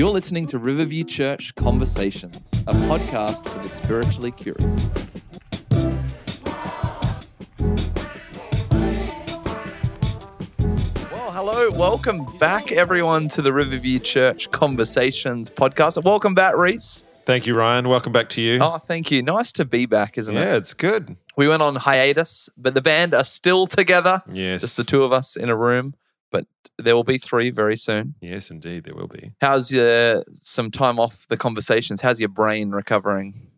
You're listening to Riverview Church Conversations, a podcast for the spiritually curious. Well, hello, welcome back, everyone, to the Riverview Church Conversations podcast. Welcome back, Reese. Thank you, Ryan. Welcome back to you. Oh, thank you. Nice to be back, isn't it? yeah, it's good. We went on hiatus, but the band are still together. Yes. Just the two of us in a room, but there will be three very soon. Yes, indeed, there will be. How's your some time off the conversations? How's your brain recovering?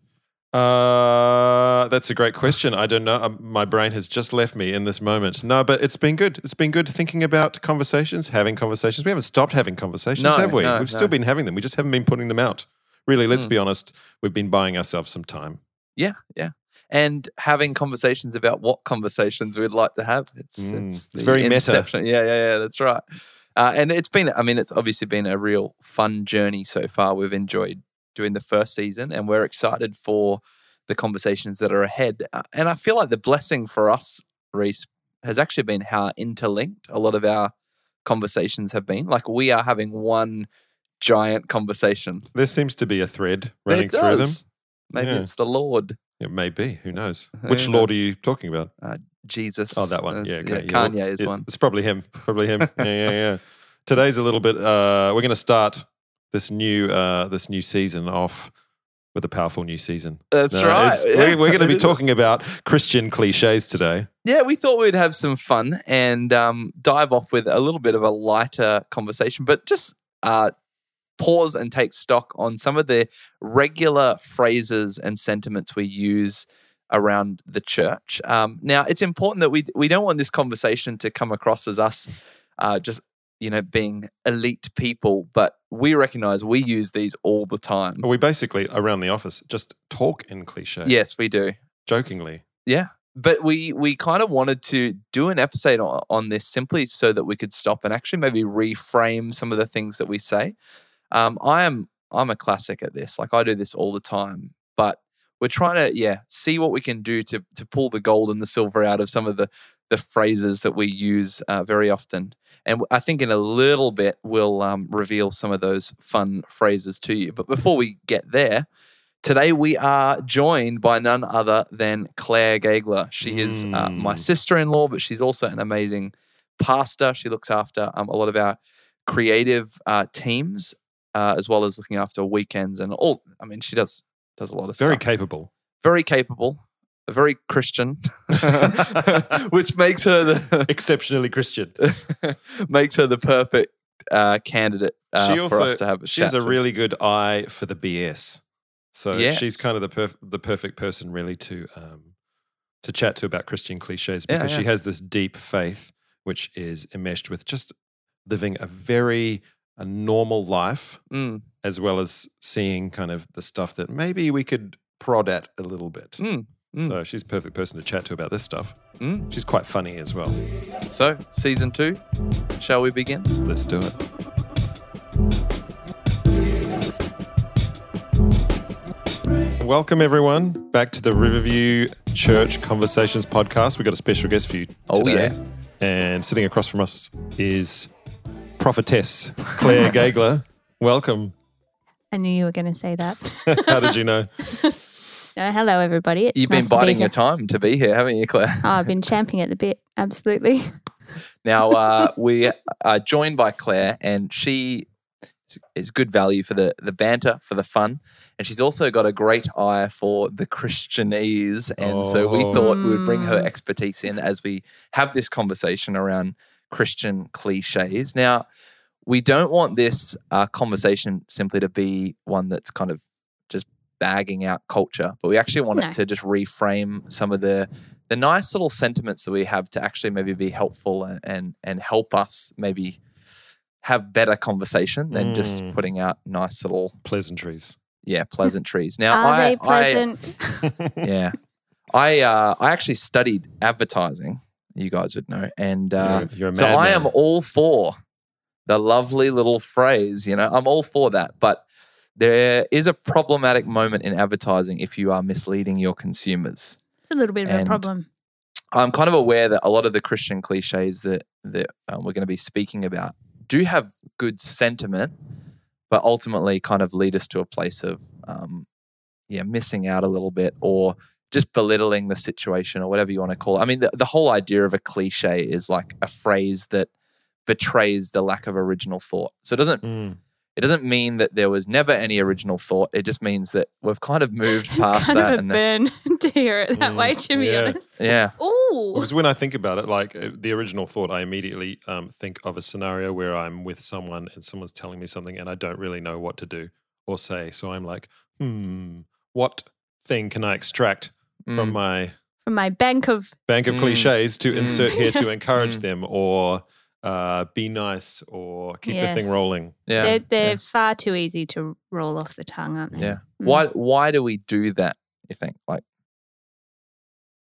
Uh, that's a great question. I don't know. Um, my brain has just left me in this moment. No, but it's been good. It's been good thinking about conversations, having conversations. We haven't stopped having conversations, No, have we? no, We've no. still been having them. We just haven't been putting them out. Really, let's Mm. be honest. We've been buying ourselves some time. Yeah, yeah. And having conversations about what conversations we'd like to have. It's Mm, it's, it's very meta. Yeah, yeah, yeah. That's right. Uh, and it's been. I mean, it's obviously been a real fun journey so far. We've enjoyed doing the first season, and we're excited for the conversations that are ahead. Uh, and I feel like the blessing for us, Reese, has actually been how interlinked a lot of our conversations have been. Like we are having one giant conversation. There seems to be a thread running through them. Maybe Yeah. it's the Lord. It may be. Who knows? Who Which knows? Lord are you talking about? Jesus. Oh, that one. Yeah, okay. Kanye is It- one. It's probably him. Probably him. yeah, yeah, yeah. Today's a little bit. Uh, we're going to start this new uh, this new season off with a powerful new season. That's No, right. Yeah. We're, we're going to be talking about Christian cliches today. Yeah, we thought we'd have some fun and um, dive off with a little bit of a lighter conversation, but just uh, pause and take stock on some of the regular phrases and sentiments we use around the church. Um, now, it's important that we we don't want this conversation to come across as us uh, just you know being elite people, but we recognize we use these all the time. We basically around the office just talk in cliche. Yes, we do. jokingly. Yeah. But we we kind of wanted to do an episode on, on this simply so that we could stop and actually maybe reframe some of the things that we say. Um, I am I'm a classic at this. Like I do this all the time. But we're trying to yeah see what we can do to to pull the gold and the silver out of some of the the phrases that we use uh, very often. And I think in a little bit we'll um, reveal some of those fun phrases to you. But before we get there, Today we are joined by none other than Claire Gagler. She is uh, my Mm. sister-in-law, but she's also an amazing pastor. She looks after um, a lot of our creative uh, teams, uh, as well as looking after weekends and all. I mean, she does does a lot of stuff. Very stuff. capable. very capable, very Christian, which makes her the Exceptionally Christian. makes her the perfect uh, candidate uh, She also- for us to have a She has a to. really good eye for the BS. So Yes. she's kind of the perf- the perfect person really to um, to chat to about Christian cliches Yeah, because she has this deep faith which is enmeshed with just living a very a normal life Mm, as well as seeing kind of the stuff that maybe we could prod at a little bit. mm, mm. So she's the perfect person to chat to about this stuff. mm. She's quite funny as well. So, season two, shall we begin? Let's do it. Welcome, everyone, back to the Riverview Church Conversations podcast. We've got a special guest for you Oh, today. And sitting across from us is prophetess Claire Gagler. Welcome. I knew you were going to say that. How did you know? Uh, hello, everybody. It's You've nice been to be biding your time to be here, haven't you, Claire? Oh, I've been champing at the bit. Absolutely. Now, uh, we are joined by Claire, and she is good value for the, the banter, for the fun. And she's also got a great eye for the Christianese. And so we Oh. thought we would bring her Mm. expertise in as we have this conversation around Christian cliches. Now, we don't want this uh, conversation simply to be one that's kind of just bagging out culture, but we actually want No. it to just reframe some of the the nice little sentiments that we have to actually maybe be helpful and and, and help us maybe have better conversation than just Mm. putting out nice little Pleasantries. yeah pleasantries. Now, Are I, they I- pleasant? yeah, I uh, I actually studied advertising. You guys would know, and uh, you're, you're a so I am all for the lovely little phrase. You know, I'm all for that, but there is a problematic moment in advertising if you are misleading your consumers. It's a little bit of And- a problem. I'm kind of aware that a lot of the Christian cliches that that um, we're going to be speaking about do have good sentiment, but ultimately kind of lead us to a place of um, yeah missing out a little bit or just belittling the situation or whatever you want to call it. I mean, the, the whole idea of a cliche is like a phrase that betrays the lack of original thought. So it doesn't Mm. it doesn't mean that there was never any original thought. It just means that we've kind of moved It's past kind that. of a and burn to hear it that Mm, way, to be yeah. honest. yeah, Ooh. Because when I think about it, like uh, the original thought, I immediately um, think of a scenario where I'm with someone and someone's telling me something and I don't really know what to do or say. So I'm like, hmm, what thing can I extract from Mm. my From my bank of bank of Mm. cliches to Mm. insert here to encourage Mm. them or uh, be nice or keep the thing rolling? yeah, they're, they're yeah. far too easy to roll off the tongue, aren't they? Yeah. Mm. Why why do we do that? You think like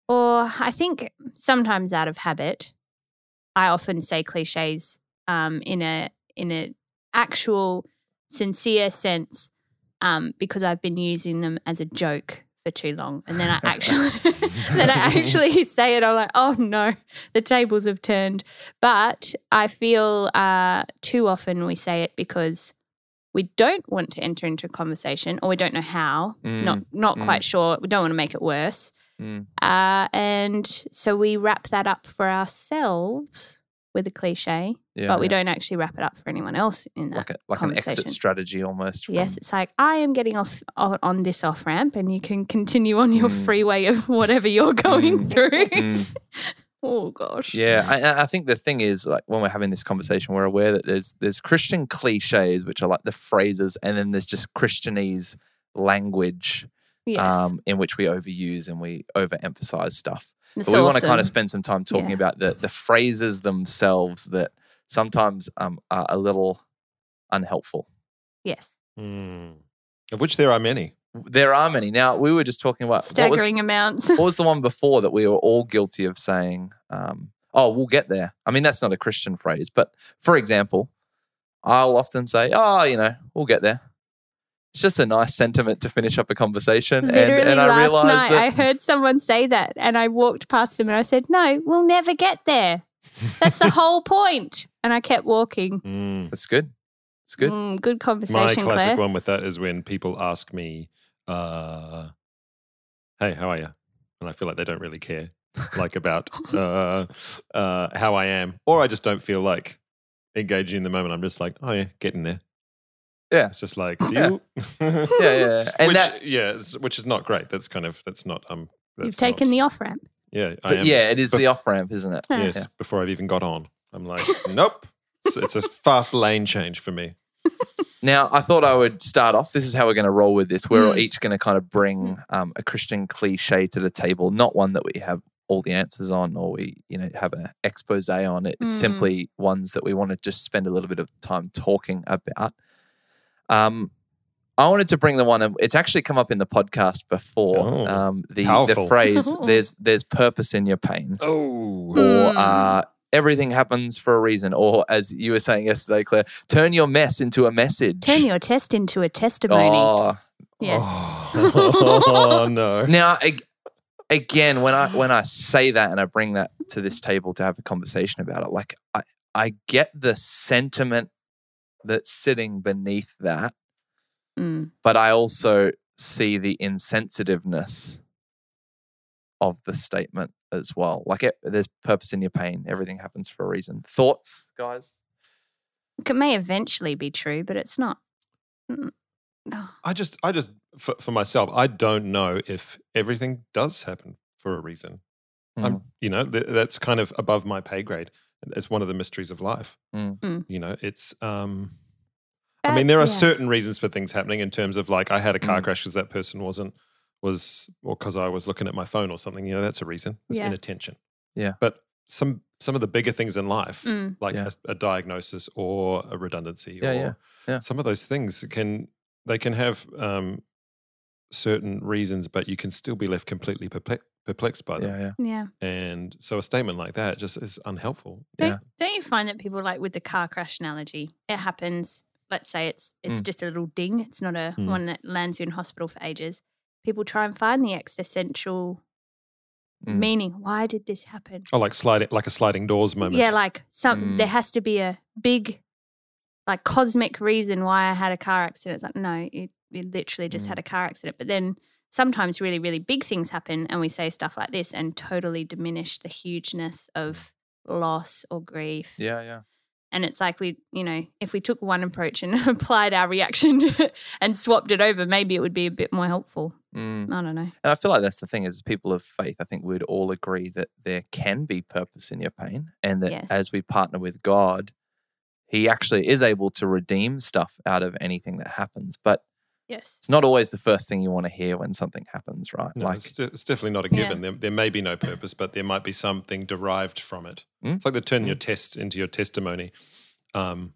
Or I think sometimes out of habit, I often say cliches um, in a in a actual sincere sense um, because I've been using them as a joke for too long, and then I actually then I actually say it. I'm like, oh no, the tables have turned. But I feel uh, too often we say it because we don't want to enter into a conversation or we don't know how. not not mm. quite sure. We don't want to make it worse. Mm. Uh, and so we wrap that up for ourselves with a cliche, yeah, but we yeah. don't actually wrap it up for anyone else in that. like a, like an exit strategy almost. From, yes, it's like I am getting off on, on this off ramp, and you can continue on your Mm. freeway of whatever you're going Mm. through. Mm. oh gosh. Yeah, I- I, I think the thing is, like, when we're having this conversation, we're aware that there's there's Christian cliches, which are like the phrases, and then there's just Christianese language Yes. um, in which we overuse and we overemphasize stuff. That's But we want to kind of spend some time talking Yeah. about the the phrases themselves that sometimes um, are a little unhelpful. yes. Hmm. Of which there are many. There are many. Now we were just talking about what was, Staggering amounts. what was the one before that we were all guilty of saying, um, oh, we'll get there? I mean, that's not a Christian phrase, but for example, I'll often say, oh, you know, we'll get there. It's just a nice sentiment to finish up a conversation. Literally and, and I last realized night, that I heard someone say that, and I walked past them and I said, "No, we'll never get there. That's the whole point." And I kept walking. Hmm. it's good. It's good. Mm, good conversation. My classic Claire. one with that is when people ask me, uh, "Hey, how are you?" And I feel like they don't really care, like about uh, uh, how I am, or I just don't feel like engaging in the moment. I'm just like, "Oh yeah, getting there." Yeah. It's just like, see Yeah. you. Yeah, yeah. And which, that, yeah, it's, which is not great. That's kind of that's not um. That's You've taken not, the off ramp. yeah, I but am. yeah, it is But- the off ramp, isn't it? Yes, Yeah. before I've even got on, I'm like, nope. It's, it's a fast lane change for me. Now, I thought I would start off. This is how we're going to roll with this. We're Mm. each going to kind of bring um, a Christian cliche to the table, not one that we have all the answers on or we, you know, have an expose on it. It's Mm. simply ones that we want to just spend a little bit of time talking about. Um, I wanted to bring the one. It's actually come up in the podcast before. Oh, um, the the phrase "there's there's purpose in your pain." Oh, or Mm. uh, everything happens for a reason, or as you were saying yesterday, Claire, turn your mess into a message. Turn your test into a testimony. Oh. yes. oh no. Now, ag- again, when I when I say that and I bring that to this table to have a conversation about it, like I I get the sentiment that's sitting beneath that, Mm. but I also see the insensitiveness of the statement as well. Like it, there's purpose in your pain. Everything happens for a reason. Thoughts, guys? It may eventually be true, but it's not. Mm. Oh, I just, I just, for, for myself, I don't know if everything does happen for a reason. Mm. I'm, you know, th- that's kind of above my pay grade. It's one of the mysteries of life. Mm. Mm. You know, it's. um I mean, there are yeah. certain reasons for things happening in terms of like I had a car Mm. crash because that person wasn't was or because I was looking at my phone or something. You know, that's a reason. It's Yeah. inattention. Yeah. But some some of the bigger things in life, Mm. like Yeah. a, a diagnosis or a redundancy, Yeah, or yeah, yeah. some of those things can they can have um, certain reasons, but you can still be left completely perplex, perplexed by them. Yeah, yeah. Yeah. And so a statement like that just is unhelpful. Don't, Yeah. don't you find that people like with the car crash analogy, it happens, let's say it's it's Mm. just a little ding, it's not a Mm. one that lands you in hospital for ages. People try and find the existential Mm. meaning. Why did this happen? Oh, like sliding, like a sliding doors moment. Yeah, like some Mm. there has to be a big like cosmic reason why I had a car accident. It's like, no, it, it literally just Mm. had a car accident. But then sometimes really, really big things happen and we say stuff like this and totally diminish the hugeness of loss or grief. Yeah, yeah. And it's like we, you know, if we took one approach and applied our reaction and swapped it over, maybe it would be a bit more helpful. Mm. I don't know. And I feel like that's the thing is people of faith, I think we'd all agree that there can be purpose in your pain and that Yes. as we partner with God, he actually is able to redeem stuff out of anything that happens. But Yes. it's not always the first thing you want to hear when something happens, right? No, like it's, de- it's definitely not a Yeah. given. There, there may be no purpose, but there might be something derived from it. Mm. It's like they turn your test into your testimony. Um,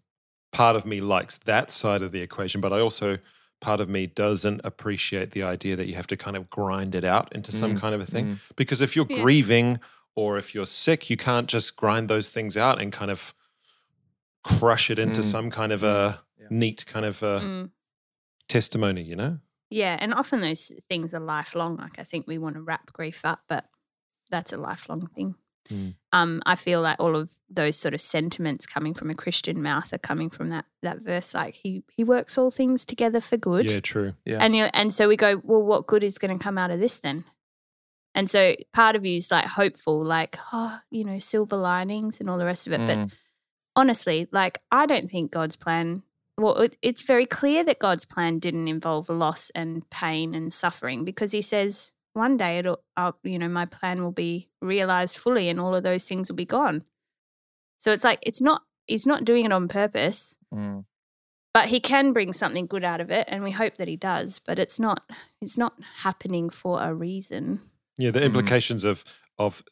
part of me likes that side of the equation, but I also part of me doesn't appreciate the idea that you have to kind of grind it out into some Mm, kind of a thing. mm. Because if you're Yeah. grieving or if you're sick, you can't just grind those things out and kind of crush it into Mm, some kind of a Yeah. neat kind of a Mm. Testimony, you know? Yeah, and often those things are lifelong. Like I think we want to wrap grief up, but that's a lifelong thing. Mm. Um, I feel like all of those sort of sentiments coming from a Christian mouth are coming from that that verse. Like he he works all things together for good, Yeah, true. Yeah. and you and so we go, well, what good is going to come out of this then? And so part of you is like hopeful, like oh, you know, silver linings and all the rest of it. But Mm. honestly, like I don't think God's plan. Well, it, it's very clear that God's plan didn't involve loss and pain and suffering because He says one day it'll, I'll, you know, my plan will be realized fully, and all of those things will be gone. So it's like it's not. He's not doing it on purpose, Mm. but He can bring something good out of it, and we hope that He does. But it's not. It's not happening for a reason. Yeah, the Mhm. implications of of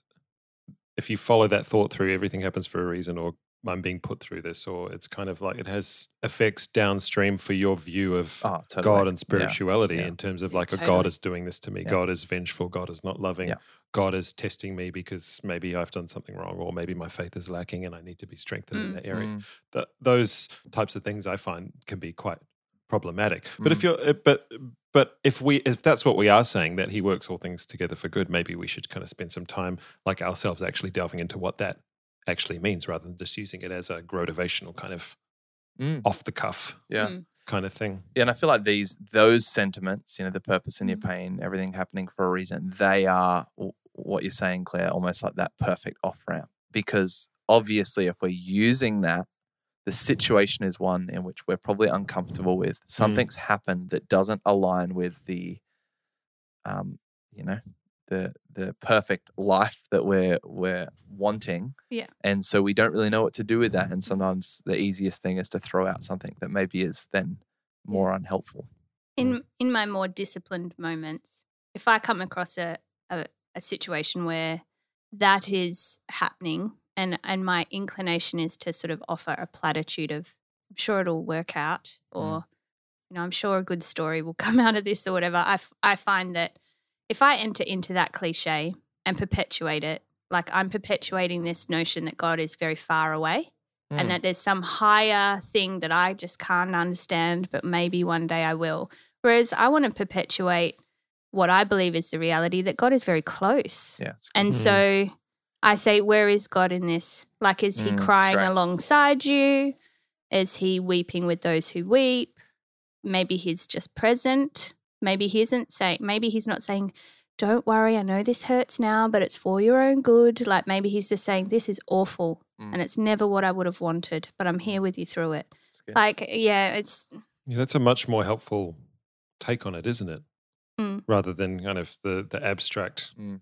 if you follow that thought through, everything happens for a reason, or I'm being put through this, or it's kind of like it has effects downstream for your view of Oh, totally. God and spirituality yeah. in terms of Yeah, like, oh, God is doing this to me, Yeah. God is vengeful, God is not loving, Yeah. God is testing me because maybe I've done something wrong, or maybe my faith is lacking and I need to be strengthened in Mm. that area. Mm. Th- those types of things I find can be quite problematic. But if Mm. you're, uh, but but if we, if that's what we are saying, that He works all things together for good, maybe we should kind of spend some time, like ourselves, actually delving into what that actually means, rather than just using it as a motivational kind of Mm. off the cuff Yeah. Mm. kind of thing. Yeah, and I feel like these those sentiments, you know, the purpose in your Mm. pain, everything happening for a reason, they are what you're saying, Claire, almost like that perfect off ramp. Because obviously, if we're using that, the situation is one in which we're probably uncomfortable with. Something's happened that doesn't align with the, um, you know, the the perfect life that we're we're wanting. Yeah. And so we don't really know what to do with that. And mm-hmm. sometimes the easiest thing is to throw out something that maybe is then more unhelpful. in mm. in my more disciplined moments, if I come across a, a, a situation where that is happening and and my inclination is to sort of offer a platitude of I'm sure it'll work out mm. or you know I'm sure a good story will come out of this or whatever I, f- I find that if I enter into that cliche and perpetuate it like I'm perpetuating this notion that God is very far away Mm. and that there's some higher thing that I just can't understand, but maybe one day I will. Whereas I want to perpetuate what I believe is the reality that God is very close. Yeah. And Mhm. so I say, where is God in this? Like, is he Mm, crying alongside you? Is he weeping with those who weep? Maybe he's just present. Maybe he isn't saying, maybe he's not saying, don't worry, I know this hurts now, but it's for your own good. Like maybe he's just saying, this is awful Mm. and it's never what I would have wanted, but I'm here with you through it. Like, yeah, it's, Yeah, that's a much more helpful take on it, isn't it? Mm. Rather than kind of the the abstract. Mm.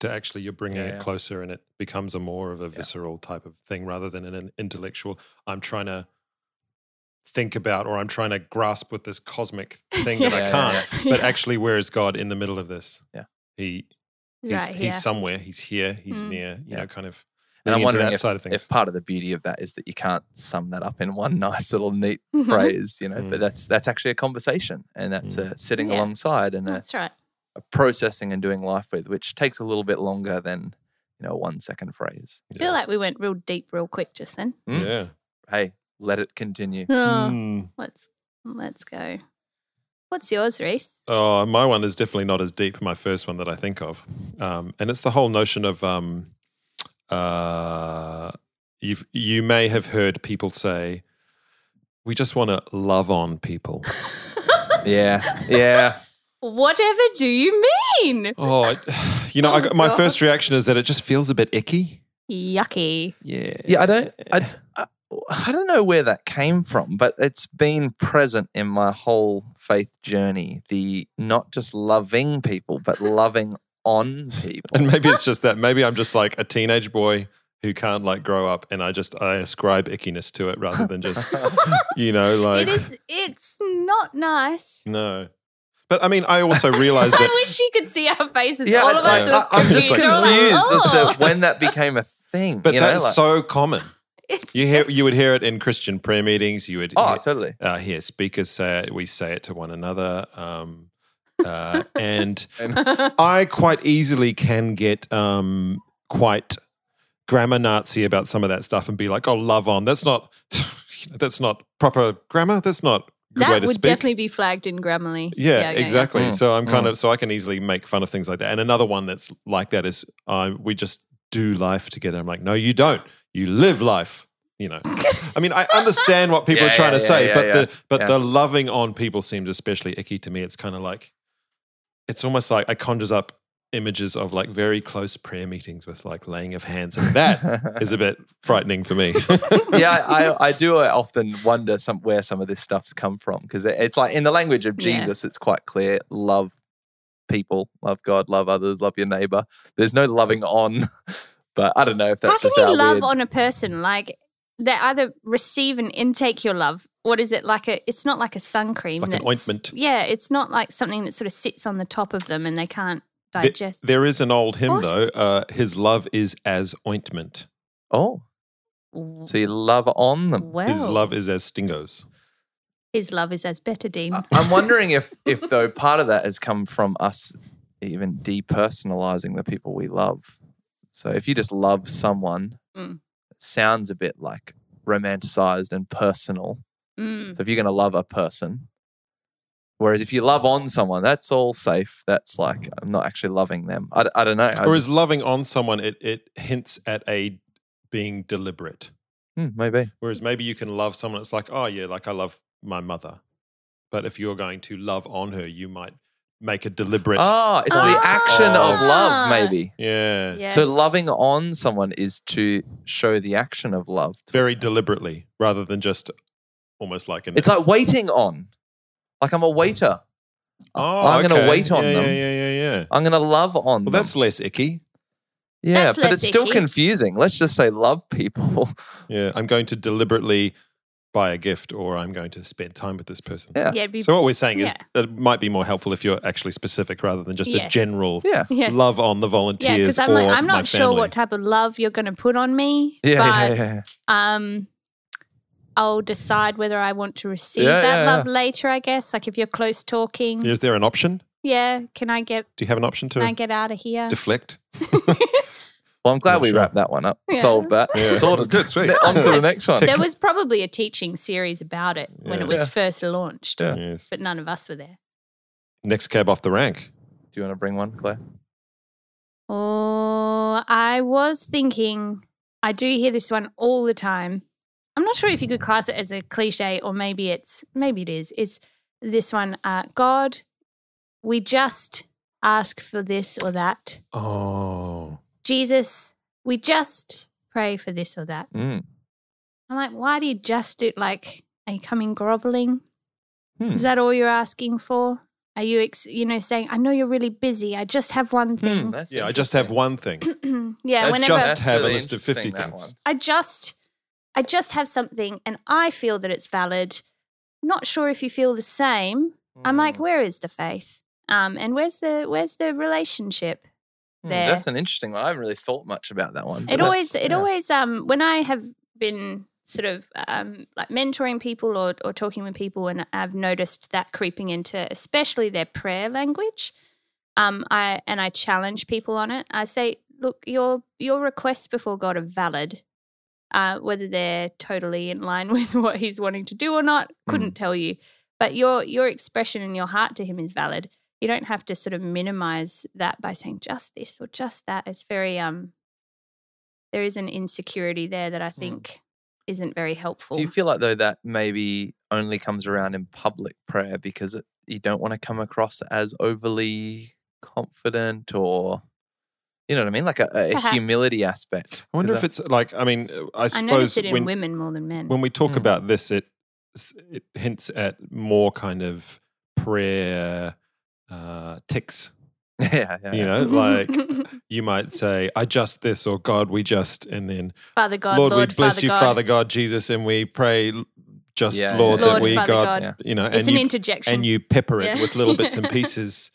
To actually, you're bringing Yeah, it closer, and it becomes a more of a Yeah. visceral type of thing, rather than an intellectual. I'm trying to think about, or I'm trying to grasp with this cosmic thing that Yeah, I can't. yeah. But Yeah. actually, where is God in the middle of this? Yeah. he He's he's, right he's somewhere. He's here. He's Mm. near. You Yeah. know, kind of. And I'm wondering that if, side of things. if part of the beauty of that is that you can't sum that up in one nice little neat Mhm. phrase, you know. Mm. But that's that's actually a conversation, and that's Mm. a sitting Yeah. alongside and a, That's right. a processing and doing life with, which takes a little bit longer than you know a one second phrase. I feel like we went real deep real quick just then. Mm. yeah. Hey, let it continue. Oh, Mm. Let's let's go. What's yours, Reese? Oh, my one is definitely not as deep. My first one that I think of, um, and it's the whole notion of um, uh, you've you may have heard people say we just want to love on people. Yeah, yeah. Whatever do you mean? Oh, you know, Oh, got- my God. first reaction is that it just feels a bit icky. Yucky. Yeah. Yeah, I don't. I, I, I don't know where that came from, but it's been present in my whole faith journey. The not just loving people, but loving on people. And maybe it's just that. Maybe I'm just like a teenage boy who can't like grow up, and I just I ascribe ickiness to it rather than just you know like it is. It's not nice. no. But I mean, I also realized I wish you could see our faces. yeah, All of I, us I- are I, am just confused. We're like, as "Oh." to when that became a thing. But you know, that's like- so common. It's- You hear you would hear it in Christian prayer meetings. You would Oh, hear, totally. uh, hear speakers say it. We say it to one another, um, uh, and I quite easily can get um, quite grammar Nazi about some of that stuff and be like, "Oh, love on." That's not that's not proper grammar. That's not a good way that to would speak. definitely be flagged in Grammarly. Yeah, exactly. Mm, So I'm kind mm. of so I can easily make fun of things like that. And another one that's like that is uh, we just do life together. I'm like, no, you don't. You live life. You know. I mean, I understand what people Yeah, are trying yeah, to say, yeah, but yeah, the but yeah. the loving on people seems especially icky to me. It's kind of like it's almost like I conjures up images of like very close prayer meetings with like laying of hands, and that is a bit frightening for me. yeah, I, I do uh, often wonder some where some of this stuff's come from because it, it's like in the language of Yeah. Jesus, it's quite clear: love people, love God, love others, love your neighbor. There's no loving on, but I don't know if that's How can just you love weird- on a person? Like they either receive and intake your love. What is it like? A it's not like a sun cream. like an ointment. Yeah, it's not like something that sort of sits on the top of them and they can't Th- digest. there is an old hymn What? though. Uh, His love is as ointment. Oh, so you love on them. well, His love is as Stingose. his love is as betadine. I- I'm wondering if, if though part of that has come from us even depersonalizing the people we love. So if you just love someone, Mm. it sounds a bit like romanticized and personal. Mm. So if you're going to love a person, whereas if you love on someone, that's all safe. That's like I'm not actually loving them. I don't know. I Or is loving on someone, it, it hints at a being deliberate. Hmm, maybe. Whereas maybe you can love someone, it's like, oh, yeah, like I love my mother. But if you're going to love on her, you might make a deliberate. Ah, it's the action of love, maybe. yeah. Yes. So loving on someone is to show the action of love. Very deliberately rather than just almost like an. It's like waiting on. Like I'm a waiter. oh, I'm gonna wait on yeah, them. Yeah, yeah, yeah, yeah. I'm going to love on Well, them. that's less icky. yeah, That's but it's still icky. confusing. Let's just say love people. Yeah. I'm going to deliberately buy a gift or I'm going to spend time with this person. Yeah. yeah, be, So what we're saying is that it might be more helpful if you're actually specific rather than just a general Yeah. yes. love on the volunteers. yeah, because I'm like, I'm not sure what type of love you're going to put on me. Yeah, but yeah, yeah. um I'll decide whether I want to receive Yeah, that yeah, love later, I guess. Like if you're close talking. Is there an option? Yeah, can I get Do you have an option to can I get out of here? deflect? Well, I'm glad Not we sure. wrapped that one up. Yeah. Solved that. Yeah. Sorted. Good, sweet. On to the next one. there was probably a teaching series about it when Yeah. it was Yeah. first launched, Yeah. Yes. but none of us were there. Next cab off the rank. Do you want to bring one, Claire? Oh, I was thinking, I do hear this one all the time. I'm not sure if you could class it as a cliche or maybe it's, maybe it is. It's this one uh, God, we just ask for this or that. Oh. Jesus, we just pray for this or that. Mm. I'm like, why do you just do like, are you coming groveling? Hmm. Is that all you're asking for? Are you, ex- you know, saying, I know you're really busy. I just have one Hmm, thing. that's Yeah, I just have one thing. yeah, Let's whenever just That's have really a list of 50 things. I just I just have something and I feel that it's valid. Not sure if you feel the same. I'm like, Mm. where is the faith? Um, and where's the where's the relationship? Hmm, there. That's an interesting one. I haven't really thought much about that one. It always it yeah. always um when I have been sort of um like mentoring people or or talking with people and I've noticed that creeping into especially their prayer language. Um I and I challenge people on it. I say, look, your your requests before God are valid. Uh, whether they're totally in line with what he's wanting to do or not, couldn't tell you. But your your expression and your heart to him is valid. You don't have to sort of minimize that by saying just this or just that. It's very um there is an insecurity there that I think isn't very helpful. Do you feel like though that maybe only comes around in public prayer because it, you don't want to come across as overly confident or you know what I mean, like a, a humility aspect? I wonder Is if it's like, I mean, uh, I I suppose notice it in when, women more than men. when we talk Mm. about this, it it hints at more kind of prayer uh, tics. yeah, yeah, You yeah. know, like you might say, "I just this," or "God, we just," and then Father God, Lord, Lord, we bless Father you, God. Father God, Jesus, and we pray, just Yeah, Lord, yeah, that Lord, we Father God, God. Yeah. you know, It's and an you interjection. and you pepper it Yeah. with little bits and pieces.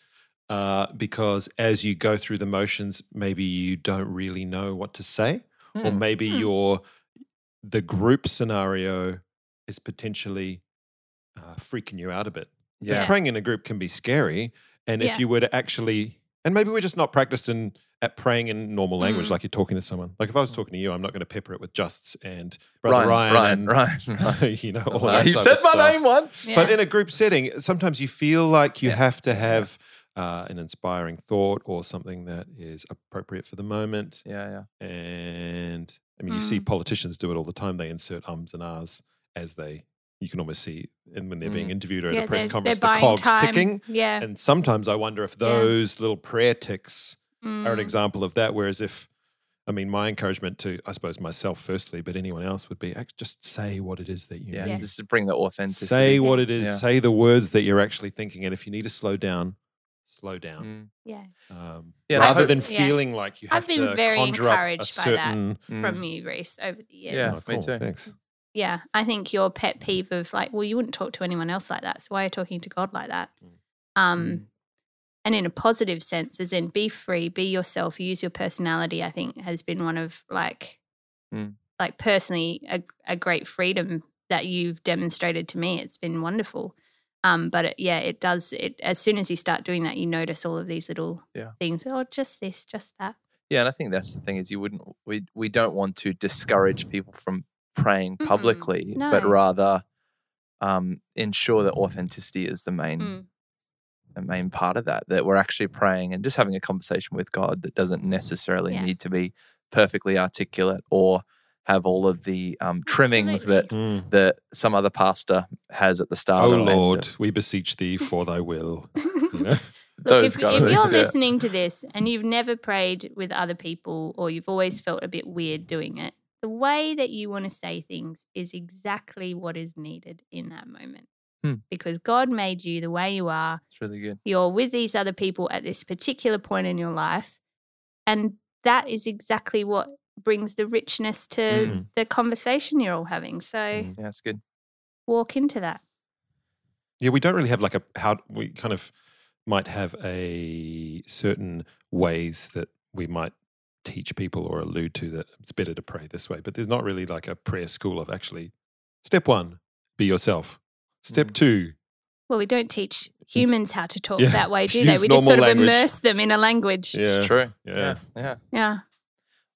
Uh, because as you go through the motions, maybe you don't really know what to say, or Hmm. maybe Hmm. your the group scenario is potentially uh, freaking you out a bit. Because yeah. praying in a group can be scary, and Yeah. if you were to actually, and maybe we're just not practiced in at praying in normal language, Mm. like you're talking to someone. Like if I was Mm. talking to you, I'm not going to pepper it with justs and brother Ryan, Ryan, Ryan, and, Ryan, you know, all that you said my stuff. name once. Yeah. But in a group setting, sometimes you feel like you have to have uh, an inspiring thought or something that is appropriate for the moment. Yeah, yeah. And I mean, you see Mm. politicians do it all the time. They insert ums and ahs as they, you can almost see, and when they're being Mm. interviewed or at yeah, a press conference, the cogs time. ticking. Yeah. And sometimes I wonder if Yeah. those little prayer tics are an Mm. example of that. Whereas if, I mean, my encouragement to, I suppose, myself firstly, but anyone else would be just say what it is that you Yeah, need. Yes. just to bring the authenticity. Say what it is. Yeah. Say the words that you're actually thinking. And if you need to slow down, slow down. Mm. Yeah. Um, Yeah, rather hope- than Yeah. feeling like you have I've been to very conjure a encouraged by that. certain. Mm. From you, Reese, over the years. Yeah. Oh, me too. Thanks. Yeah, I think your pet peeve of like, well, you wouldn't talk to anyone else like that, so why are you talking to God like that? Mm. Um, Mm. and in a positive sense, as in be free, be yourself, use your personality. I think has been one of like, Mm. like personally a, a great freedom that you've demonstrated to me. It's been wonderful. Um, but it, yeah, it does. It as soon as you start doing that, you notice all of these little Yeah. things. Oh, just this, just that. Yeah, and I think that's the thing is you wouldn't we we don't want to discourage people from praying Mm-mm, publicly, but rather um, ensure that authenticity is the main Mm. the main part of that. That we're actually praying and just having a conversation with God that doesn't necessarily Yeah. need to be perfectly articulate or have all of the um, trimmings that Mm. that some other pastor has at the start. Oh or end of- Lord, we beseech thee for thy will. You know? Look, if, if you're yeah. listening to this and you've never prayed with other people or you've always felt a bit weird doing it, the way that you want to say things is exactly what is needed in that moment. Hmm. Because God made you the way you are. It's really good. You're with these other people at this particular point in your life. And that is exactly what brings the richness to Mm. the conversation you're all having. So Mm. Yeah, it's good. walk into that. Yeah, we don't really have like a how we kind of might have a certain ways that we might teach people or allude to that it's better to pray this way, but there's not really like a prayer school of actually step one, be yourself. Step Mm. two, Well, we don't teach humans how to talk Yeah, that way, do they? We just normal sort of language. immerse them in a language. Yeah. It's true. Yeah. yeah, yeah. Yeah.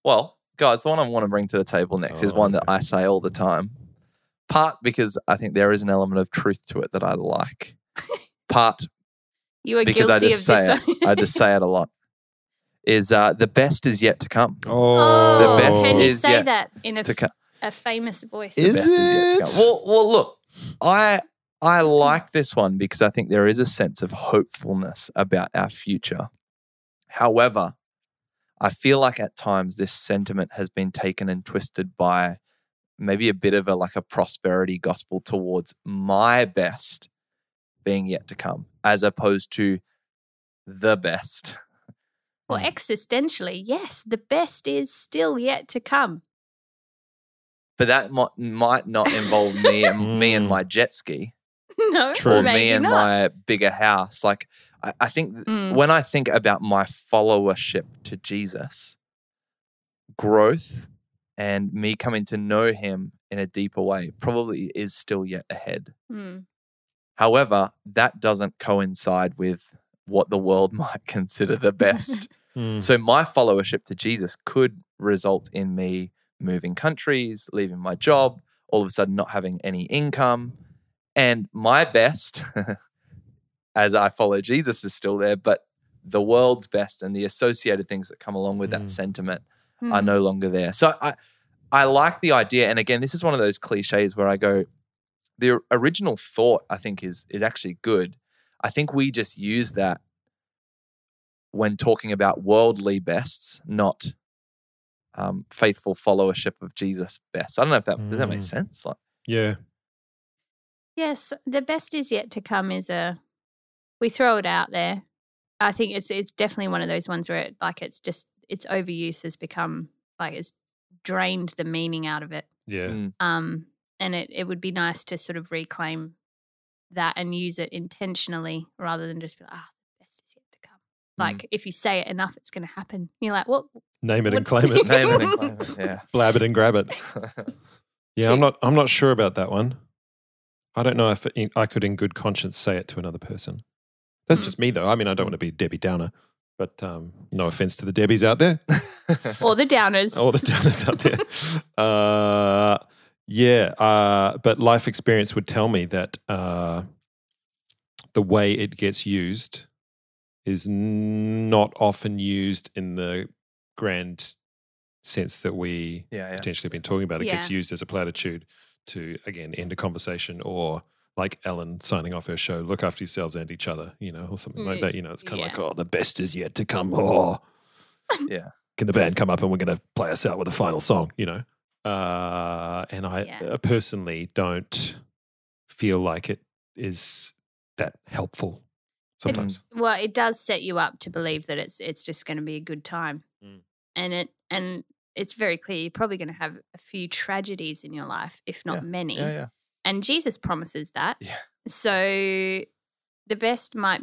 Well, guys, the one I want to bring to the table next is Oh, one that. I say all the time. Part because I think there is an element of truth to it that I like. Part You are because I just of say this. it. I just say it a lot. Is uh, the best is yet to come. Oh, The best can you is say that in a, To co- a famous voice? the Is best is yet to it? come. Well, well, look, I I like this one because I think there is a sense of hopefulness about our future. However, I feel like at times this sentiment has been taken and twisted by maybe a bit of a like a prosperity gospel towards my best being yet to come, as opposed to the best. Well, existentially, yes, the best is still yet to come. But that might, might not involve me and me and my jet ski. no, True. or maybe me and not. my bigger house. Like I, I think Mm. when I think about my followership to Jesus, growth and me coming to know him in a deeper way probably is still yet ahead. Mm. However, that doesn't coincide with what the world might consider the best. Mm. so my followership to Jesus could result in me moving countries, leaving my job, all of a sudden not having any income. And my best, as I follow Jesus, is still there, but the world's best and the associated things that come along with Mm. that sentiment are Mm. no longer there. So I, I like the idea, and again, this is one of those cliches where I go, the original thought I think is is actually good. I think we just use that when talking about worldly bests, not um, faithful followership of Jesus best. I don't know if that does that make Mm. sense. Like, Yeah. Yes, the best is yet to come is a we throw it out there. I think it's it's definitely one of those ones where it like it's just its overuse has become like it's drained the meaning out of it. Yeah. mm, Um and it it would be nice to sort of reclaim that and use it intentionally rather than just be like, ah, the best is yet to come. Mm. Like if you say it enough, it's going to happen. You're like, well, Name it and What- claim it. name it and claim it, yeah. Blab it and grab it. Yeah, I'm not. I'm not sure about that one. I don't know if it, I could, in good conscience, say it to another person. That's Mm. just me, though. I mean, I don't want to be a Debbie Downer, but um, no offense to the Debbies out there, or the downers. all the Downers out there. Uh, yeah, uh, but life experience would tell me that uh, the way it gets used is not often used in the grand sense that we yeah, yeah. potentially been talking about. It gets used as a platitude to again end a conversation or like Ellen signing off her show, look after yourselves and each other, you know, or something like Mm, that. You know, it's kind of yeah. like, oh, the best is yet to come. Oh, Yeah. Can the band come up and we're going to play us out with a final song, you know? Uh, and I Yeah. personally don't feel like it is that helpful sometimes. well it does set you up to believe that it's it's just going to be a good time Mm. and it and it's very clear you're probably going to have a few tragedies in your life if not many Yeah, yeah. and jesus promises that Yeah. so the best might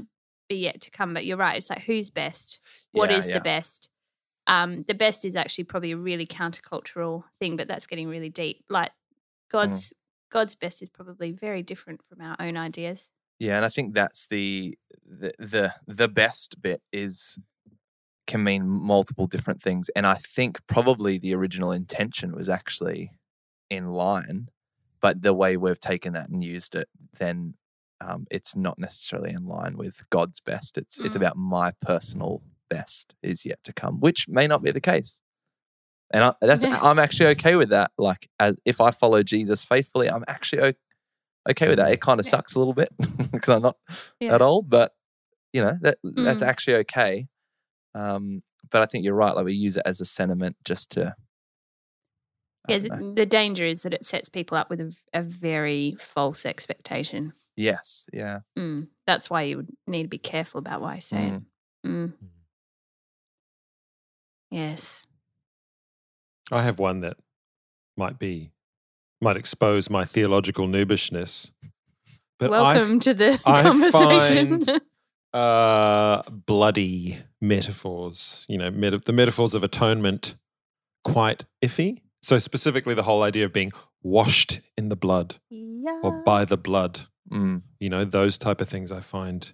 be yet to come but you're right it's like who's best What is Yeah, yeah. the best um the best is actually probably a really countercultural thing but that's getting really deep like Mm. god's god's best is probably very different from our own ideas Yeah, and I think that's the the the, the best bit is can mean multiple different things. And I think probably the original intention was actually in line, but the way we've taken that and used it, then um, it's not necessarily in line with God's best. It's it's Mm. about my personal best is yet to come, which may not be the case. And I, that's. I'm actually okay with that. Like as if I follow Jesus faithfully, I'm actually okay okay with that. It kind of Yeah. sucks a little bit because I'm not Yeah. that old, but you know that that's Mm. actually okay. Um, but I think you're right. Like we use it as a sentiment just to. I Yeah, the, the danger is that it sets people up with a, a very false expectation. yes. Yeah. Mm. That's why you need to be careful about why I say it. Mm. Yes. I have one that might be, might expose my theological noobishness. But I Welcome to the I conversation. find- uh, bloody metaphors, you know, meta- the metaphors of atonement, quite iffy. So, specifically, the whole idea of being washed in the blood yeah. or by the blood, Mm. you know, those type of things I find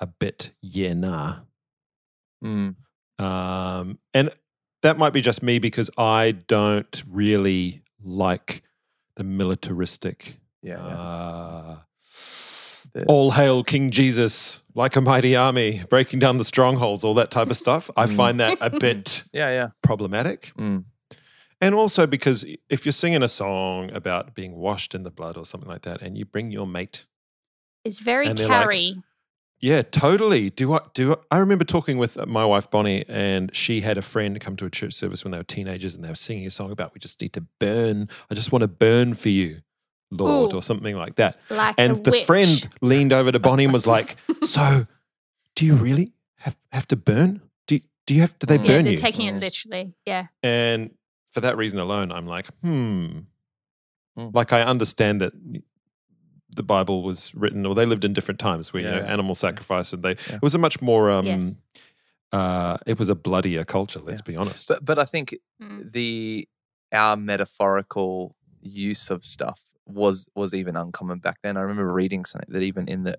a bit, yeah, nah. Mm. Um, and that might be just me because I don't really like the militaristic. Yeah. yeah. Uh, The- all hail King Jesus, like a mighty army, breaking down the strongholds, all that type of stuff. I Mm. find that a bit yeah. Yeah. problematic. Mm. And also because if you're singing a song about being washed in the blood or something like that, and you bring your mate, It's very And they're like- carry. Yeah, totally. Do I do? I, I remember talking with my wife Bonnie, and she had a friend come to a church service when they were teenagers, and they were singing a song about we just need to burn. I just want to burn for you, Lord, Ooh. or something like that. like a And the witch. friend leaned over to Bonnie and was like, "So, do you really have have to burn? Do do you have? Do they Yeah, yeah, burn they're you?" taking it Mm. literally. Yeah. and for that reason alone, I'm like, hmm. Mm. Like I understand that the Bible was written, or they lived in different times where you know yeah. animal sacrifice, and they Yeah. it was a much more um, Yes. uh, it was a bloodier culture. Let's Yeah. be honest. But but I think Mm. the our metaphorical use of stuff was was even uncommon back then. I remember reading something that even in the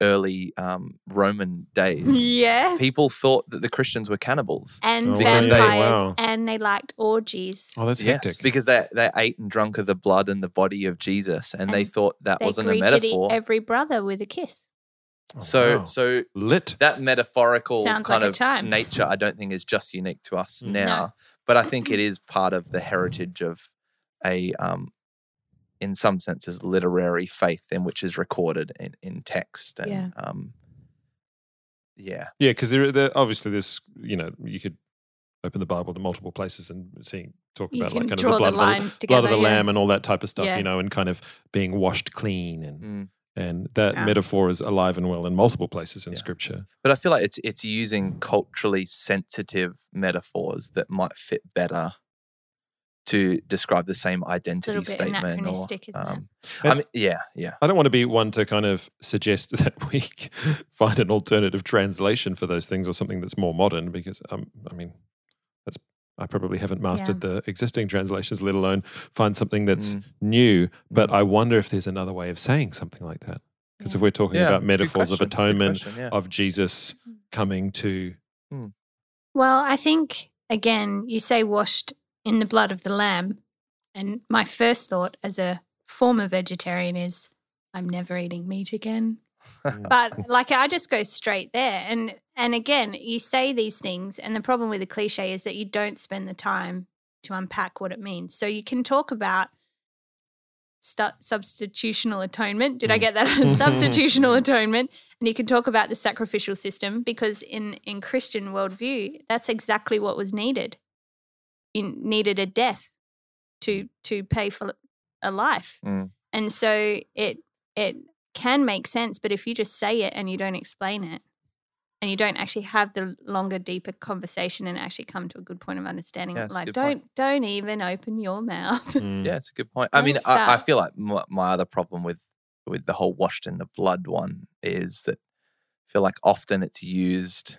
early um, Roman days, Yes. people thought that the Christians were cannibals. and Oh, Because they- vampires, wow. and they liked orgies. oh, that's yes, hectic. because they they ate and drunk of the blood and the body of Jesus, and, they thought that They wasn't a agreed to eat metaphor. every brother with a kiss. Oh, so wow. so lit. that metaphorical Sounds kind like of time. nature, I don't think is just unique to us Mm. now. No. but I think it is part of the heritage of a, um, in some senses, literary faith in which is recorded in, in text. And, Yeah. Um, yeah. Yeah, because there, there obviously there's you know you could open the Bible to multiple places and see talk You about like kind of the the blood, lines of the, together. blood of the yeah. lamb and all that type of stuff, Yeah. you know, and kind of being washed clean and Mm. and that Yeah. metaphor is alive and well in multiple places in Yeah. Scripture. But I feel like it's it's using culturally sensitive metaphors that might fit better to describe the same identity bit statement. Or, isn't it? um, I mean, yeah, yeah. I don't want to be one to kind of suggest that we find an alternative translation for those things or something that's more modern because um, I mean that's I probably haven't mastered the existing translations, let alone find something that's Mm. new. But Mm. I wonder if there's another way of saying something like that. Because if we're talking Yeah, about it's a good metaphors of atonement, question, yeah. of Jesus coming to Well, I think again, you say washed in the blood of the lamb, and my first thought as a former vegetarian is, I'm never eating meat again. but like I just go straight there, and and again, you say these things, and the problem with the cliche is that you don't spend the time to unpack what it means. So you can talk about. Stu- substitutional atonement. Did I Mm. get that? substitutional atonement and you can talk about the sacrificial system because in in Christian worldview, that's exactly what was needed. You needed a death to to pay for a life, Mm. and so it it can make sense. But if you just say it and you don't explain it, and you don't actually have the longer, deeper conversation and actually come to a good point of understanding, Yeah, like don't point. don't even open your mouth. Mm. Yeah, it's a good point. I mean, Don't I, I feel like my, my other problem with with the whole washed in the blood one is that I feel like often it's used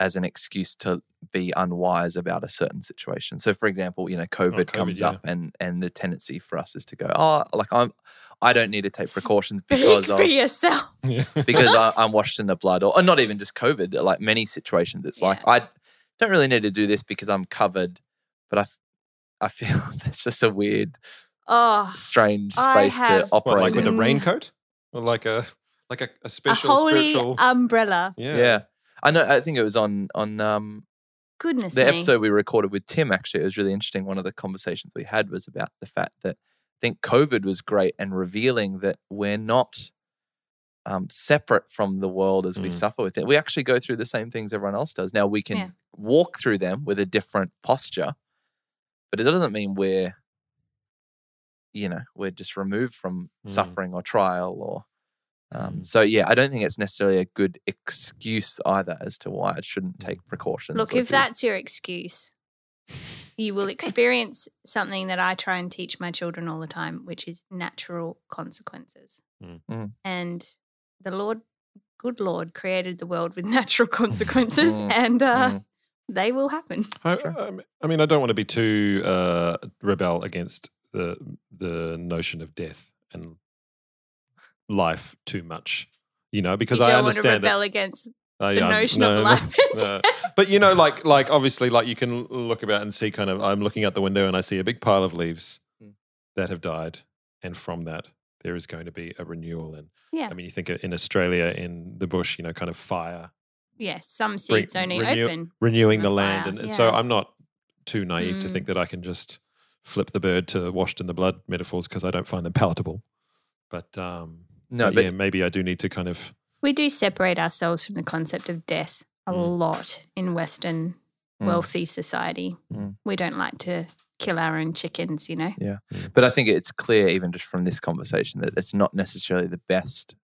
as an excuse to be unwise about a certain situation. So, for example, you know, oh, COVID, COVID, comes yeah. up, and and the tendency for us is to go, oh, like I'm, I don't need to take precautions Speak because for of yourself. Because I, I'm washed in the blood, or, or not even just COVID. Like many situations, it's like I don't really need to do this because I'm covered, but I, I feel that's just a weird, Oh, strange I space to have- What, operate like with a. Raincoat? Or like a like a, a a special holy spiritual umbrella. yeah. Yeah. I know. I think it was on on um, Goodness the me. episode we recorded with Tim. Actually, it was really interesting. One of the conversations we had was about the fact that I think COVID was great and revealing that we're not um, separate from the world as we Mm. suffer with it. We actually go through the same things everyone else does. Now we can Yeah. walk through them with a different posture, but it doesn't mean we're, you know, we're just removed from Mm. suffering or trial or. Um, Mm. so yeah, I don't think it's necessarily a good excuse either as to why I shouldn't take precautions. Look, if do- that's your excuse, you will experience something that I try and teach my children all the time, which is natural consequences. Mm. Mm. And the Lord, good Lord, created the world with natural consequences, Mm. and uh, Mm. they will happen. I, I mean- I mean, I don't want to be too uh, rebel against the the notion of death and life too much, you know, because you I don't want to understand that. against Uh, the yeah, notion no, of life. and no. But you know, like like obviously, like you can look about and see kind of. I'm looking out the window and I see a big pile of leaves Mm. that have died, and from that there is going to be a renewal. And Yeah. I mean, you think in Australia, in the bush, you know, kind of fire yes, some Bring- seeds only renew- open. renewing the the land, fire, and, and so. I'm not too naive to Mm. think that I can just flip the bird to washed in the blood metaphors because I don't find them palatable. But um, no, but but yeah, maybe I do need to kind of We do separate ourselves from the concept of death a Mm. lot in Western Mm. wealthy society. Mm. We don't like to kill our own chickens, you know. Yeah. But I think it's clear, even just from this conversation, that it's not necessarily the best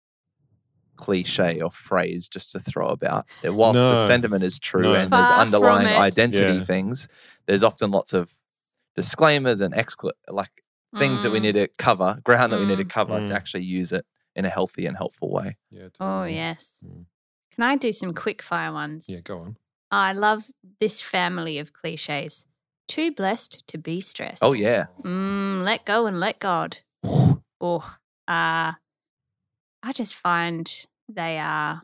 cliche or phrase just to throw about. Whilst the sentiment is true No. and Far there's underlying identity Yeah. things, there's often lots of disclaimers and excla- like things that we Mm. need to cover, ground that we need to cover Mm. to actually use it in a healthy and helpful way. yeah. Oh, yes. Mm. Can I do some quick fire ones? Yeah, go on. I love this family of cliches. Too blessed to be stressed. Oh yeah. Mm, let go and let God. Oh, uh, I just find they are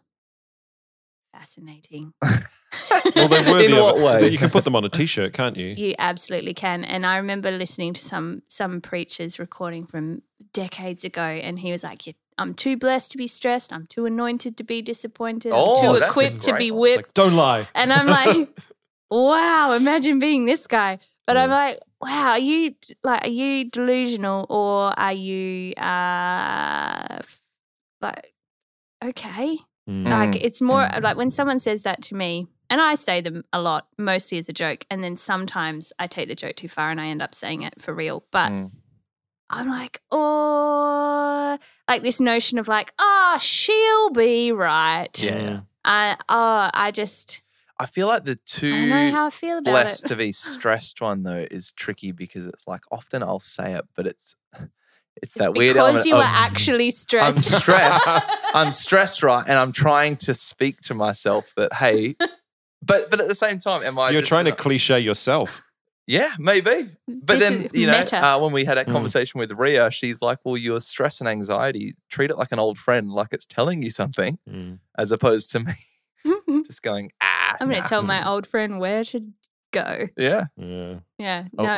fascinating. Well, they're worthy in of what it. way? You can put them on a t-shirt, can't you? You absolutely can. And I remember listening to some some preachers recording from decades ago, and he was like, "You- "I'm too blessed to be stressed. I'm too anointed to be disappointed. Oh, I'm too equipped to be one. It's It's whipped." like, don't lie. and I'm like, wow, imagine being this guy. But I'm like, wow, are you like, are you delusional or are you uh like, okay? Mm. Like it's more mm. like when someone says that to me, and I say them a lot, mostly as a joke, and then sometimes I take the joke too far and I end up saying it for real. But Mm. I'm like, oh, like this notion of like, oh, she'll be right. Yeah. I, oh, I just, I feel like the I know two how I feel about blessed it. to be stressed one though is tricky because it's like often I'll say it, but it's it's, It's that weird because you of were actually stressed. I'm stressed. I'm stressed, right? And I'm trying to speak to myself that hey, but but at the same time, am I? You're just trying to cliche yourself. Yeah, maybe. But This then you know, uh, when we had that Mm. conversation with Ria, she's like, "Well, your stress and anxiety, treat it like an old friend, like it's telling you something, Mm. as opposed to me just going ah." I'm going to tell my old friend where to go. Yeah, Yeah. Yeah. Oh. No.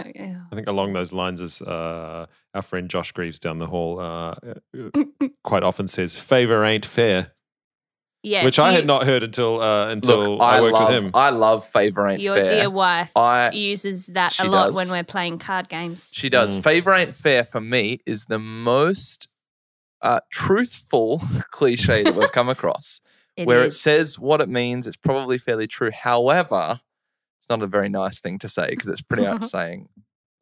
I think along those lines is uh, our friend Josh Greaves down the hall uh, uh, quite often says, "Favor ain't fair," Yes. which I you- had not heard until uh, until look, I, I, worked love, with him. I love favor ain't Your fair. dear wife I uses that a lot does. when we're playing card games. She does. Mm. Favor ain't fair for me is the most uh, truthful cliche that we've come across, It where it says what it means. It's probably fairly true. However, it's not a very nice thing to say because it's pretty much saying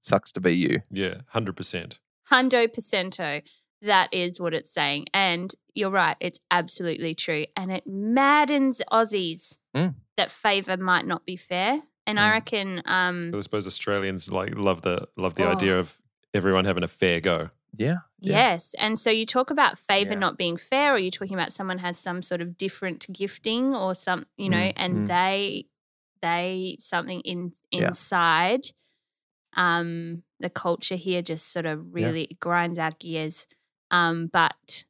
"sucks to be you." yeah, hundred percent. Hundo percento. That is what it's saying. And you're right, it's absolutely true. And it maddens Aussies Mm. that favour might not be fair. And I Mm. reckon um I suppose Australians like love the love the Oh. idea of everyone having a fair go. Yeah. yeah. Yes. And so you talk about favor Yeah. not being fair, or you're talking about someone has some sort of different gifting or some, you know, Mm, and mm. they they something in Yeah. inside. Um, the culture here just sort of really grinds our gears. Um, but it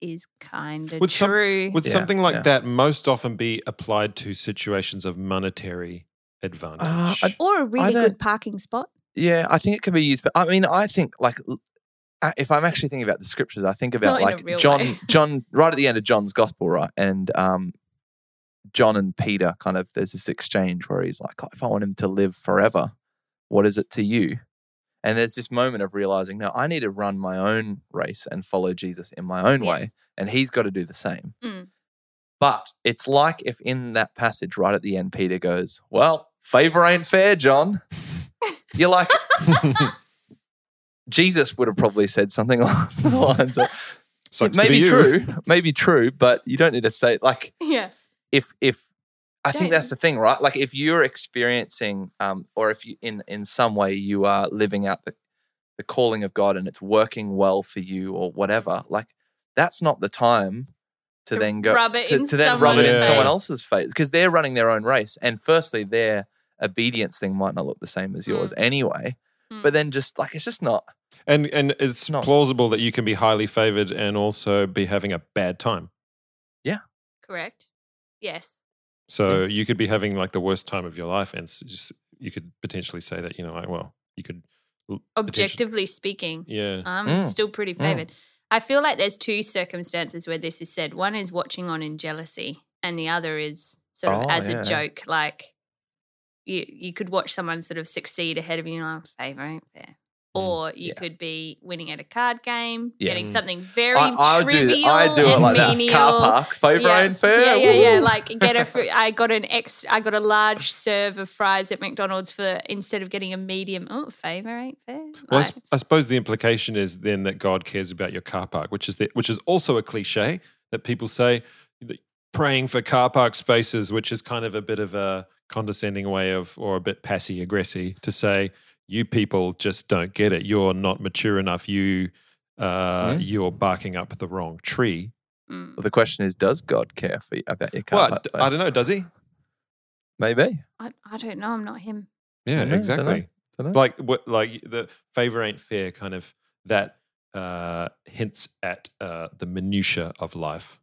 is kind of Would some- true. Would Yeah, something like yeah. that most often be applied to situations of monetary advantage? Uh, I- or a really good parking spot. Yeah, I think it can be used for. I mean, I think like uh, if I'm actually thinking about the scriptures, I think about Not like John, way. John, right at the end of John's gospel, right, and um, John and Peter kind of there's this exchange where he's like, "Oh, if I want him to live forever, what is it to you? And there's this moment of realizing, no, I need to run my own race and follow Jesus in my own way, and he's got to do the same. Mm. But it's like if in that passage right at the end, Peter goes, Well, favor ain't fair, John. You're like, Jesus would have probably said something along the lines of, Sucks it to may be true, may be true, but you don't need to say like Yeah. if if I think Don't- that's the thing, right? Like if you're experiencing um or if you in in some way you are living out the the calling of God and it's working well for you or whatever, like that's not the time to, To then go rub it to, in to then rub it in someone's someone else's face because they're running their own race. And firstly, their obedience thing might not look the same as yours anyway. Mm. But then just like it's just not And and it's Not- plausible that you can be highly favored and also be having a bad time. Yeah. Correct. Yes. So you could be having like the worst time of your life, and just, you could potentially say that you know, like, well, you could l- potentially- Objectively speaking. yeah, I'm Mm. still pretty Mm. favored. I feel like there's two circumstances where this is said. One is watching on in jealousy, and the other is sort of Oh, as yeah. a joke. Like you, you could watch someone sort of succeed ahead of you, and like, favor ain't fair. Mm. Or you Yeah. could be winning at a card game, getting something very I, I do trivial I do it and like that. menial. Car park, favor yeah. ain't fair. Yeah, yeah, yeah. Woo! Like get a. fr- I got an ex. I got a large serve of fries at McDonald's for instead of getting a medium. Oh, favor ain't fair. Well, I, Like, s- I suppose the implication is then that God cares about your car park, which is the, which is also a cliche that people say, praying for car park spaces, which is kind of a bit of a condescending way of, or a bit passy aggressive to say, you people just don't get it. You're not mature enough. You, uh, Mm. you're barking up the wrong tree. mm. Well, the question is, does God care for you, about your car Well, park d- space? I don't know. Does he? Maybe. I, I don't know. I'm not him. Yeah, Dunno, dunno. exactly. Dunno. Like what? Like the favor ain't fair. Kind of that uh, hints at uh, the minutia of life.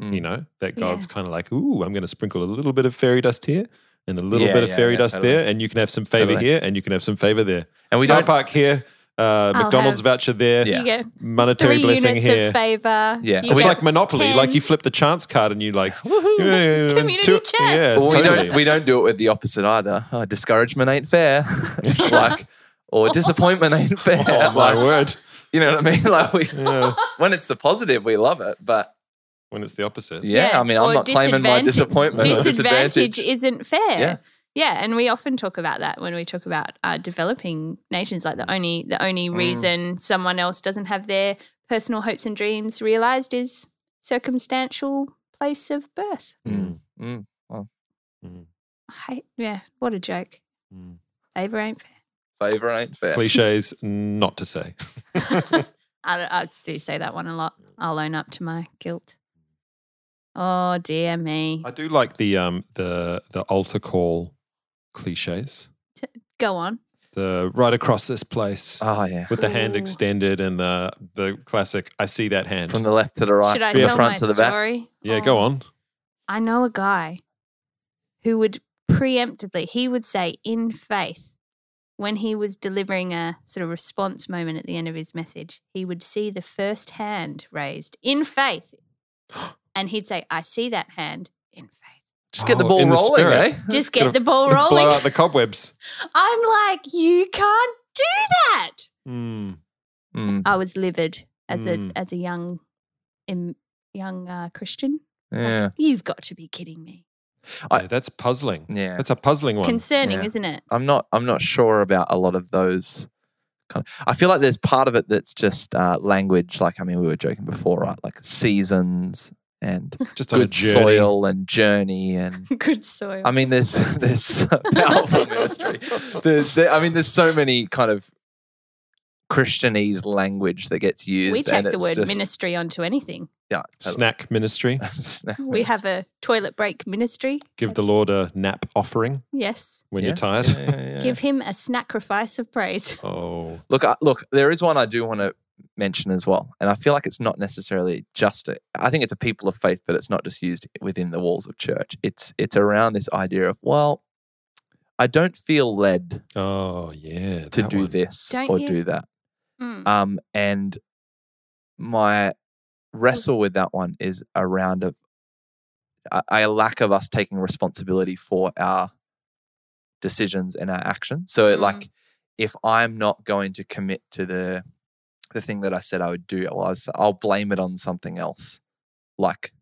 you Mm. know that Yeah. god's kind of like ooh i'm going to sprinkle a little bit of fairy dust here and a little Yeah, bit of yeah, fairy yeah, dust totally. there and you can have some favor Totally. here and you can have some favor there And we car don't park here uh, McDonald's have- voucher there, Yeah. You get monetary three blessing units here. of favor. Yeah. You It's like Monopoly. Like you flip the chance card and you like Woohoo. yeah, yeah, yeah, Community two- chest. Yeah, Well, we totally. don't we don't do it with the opposite either. Oh, discouragement ain't fair. like or disappointment ain't fair. Oh my like, word! you know what I mean? Like we Yeah. when it's the positive, we love it. But When it's the opposite. yeah, Yeah, I mean, I'm not claiming my disappointment. or disadvantage isn't fair. Yeah. Yeah, and we often talk about that when we talk about uh, developing nations. Like the only the only Mm. reason someone else doesn't have their personal hopes and dreams realized is circumstantial place of birth. Mm, mm. Mm, I, yeah, what a joke. mm. Favor ain't fair. Favor ain't fair. Cliches not to say. I, I do say that one a lot. I'll own up to my guilt. Oh dear me. I do like the um the the altar call cliches. Go on. The right across this place Oh yeah. with the hand extended and the the classic I see that hand. From the left to the right. Should I tell front my to the back. story? yeah, go Oh. on. I know a guy who would preemptively, he would say in faith, when he was delivering a sort of response moment at the end of his message, he would see the first hand raised in faith. And he'd say, I see that hand in faith. Just get the Oh, ball in the rolling, spirit. eh? Just get the ball rolling. Blow rolling. out the cobwebs. I'm like, you can't do that. Mm. Mm, I was livid as Mm. a as a young im, young uh, Christian. Like, yeah. You've got to be kidding me. I- Yeah, that's puzzling. Yeah. That's a puzzling one. Concerning, Yeah. isn't it? I'm not I'm not sure about a lot of those kind of I feel like there's part of it that's just uh, language like I mean we were joking before right like seasons and Just a good journey. soil and journey and Good soil. I mean there's there's powerful ministry There- there- I mean there's so many kind of Christianese language that gets used we and take the it's word just- ministry onto anything. yeah totally. Snack ministry. We have a toilet break ministry. Give the Lord a nap offering Yes. when Yeah, you're tired. yeah, yeah, yeah. Give him a sacrifice of praise. Oh. Look, I, look, there is one I do want to mention as well, and I feel like it's not necessarily just. A, I think it's a people of faith, but it's not just used within the walls of church. It's it's around this idea of well, I don't feel led Oh yeah. to do one. this Don't or you? do that, Mm. um, and my wrestle with that one is around a, a, a lack of us taking responsibility for our decisions and our actions. So, Mm. like, if I'm not going to commit to the the thing that I said I would do, well, I was, I'll blame it on something else, like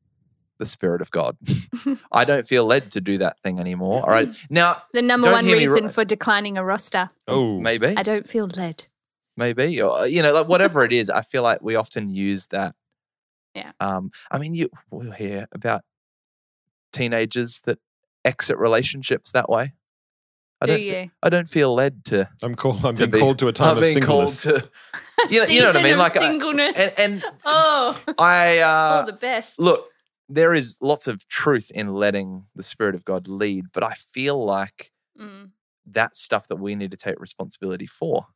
the Spirit of God. I don't feel led to do that thing anymore. All right, now The number one reason ri- for declining a roster. Oh. maybe, I don't feel led. maybe, or you know, like whatever it is, I feel like we often use that. Yeah. Um, I mean, you we'll hear about teenagers that exit relationships that way. I do don't. fe- you? I don't feel led to. I'm called. I'm to being be- called to a time I'm of being called singleness. to. You know- you know what I Season mean? of Like, I- singleness. And, and oh, I. Uh, all the best. look, there is lots of truth in letting the Spirit of God lead, but I feel like Mm. that's stuff that we need to take responsibility for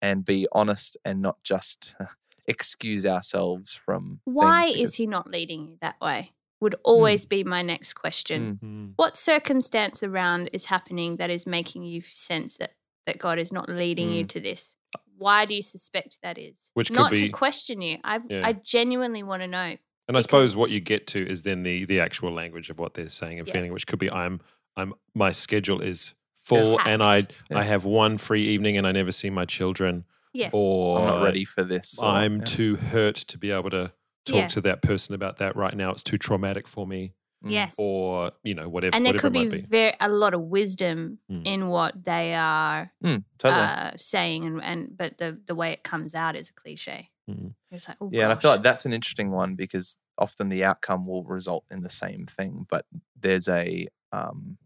and be honest and not just excuse ourselves from. Why is he not leading you that way? Would hmm. always be my next question. Mm. What circumstance around is happening that is making you sense that that God is not leading you hmm. to this? Why do you suspect that is? Which could not be- to question you. I Yeah. I genuinely want to know. And I suppose what you get to is then the the actual language of what they're saying and feeling, which could be I'm I'm my schedule is full and I Yeah. I have one free evening and I never see my children, Yes. or I'm not ready for this. or- I'm yeah. too hurt to be able to talk Yeah. to that person about that right now. It's too traumatic for me, Mm. yes. or you know whatever. and there whatever could be, be. very a lot of wisdom Mm. in what they are Mm, totally. uh, saying, and, and but the the way it comes out is a cliche. Mm. It's like, oh, yeah, and I feel like that's an interesting one because often the outcome will result in the same thing, but there's a um,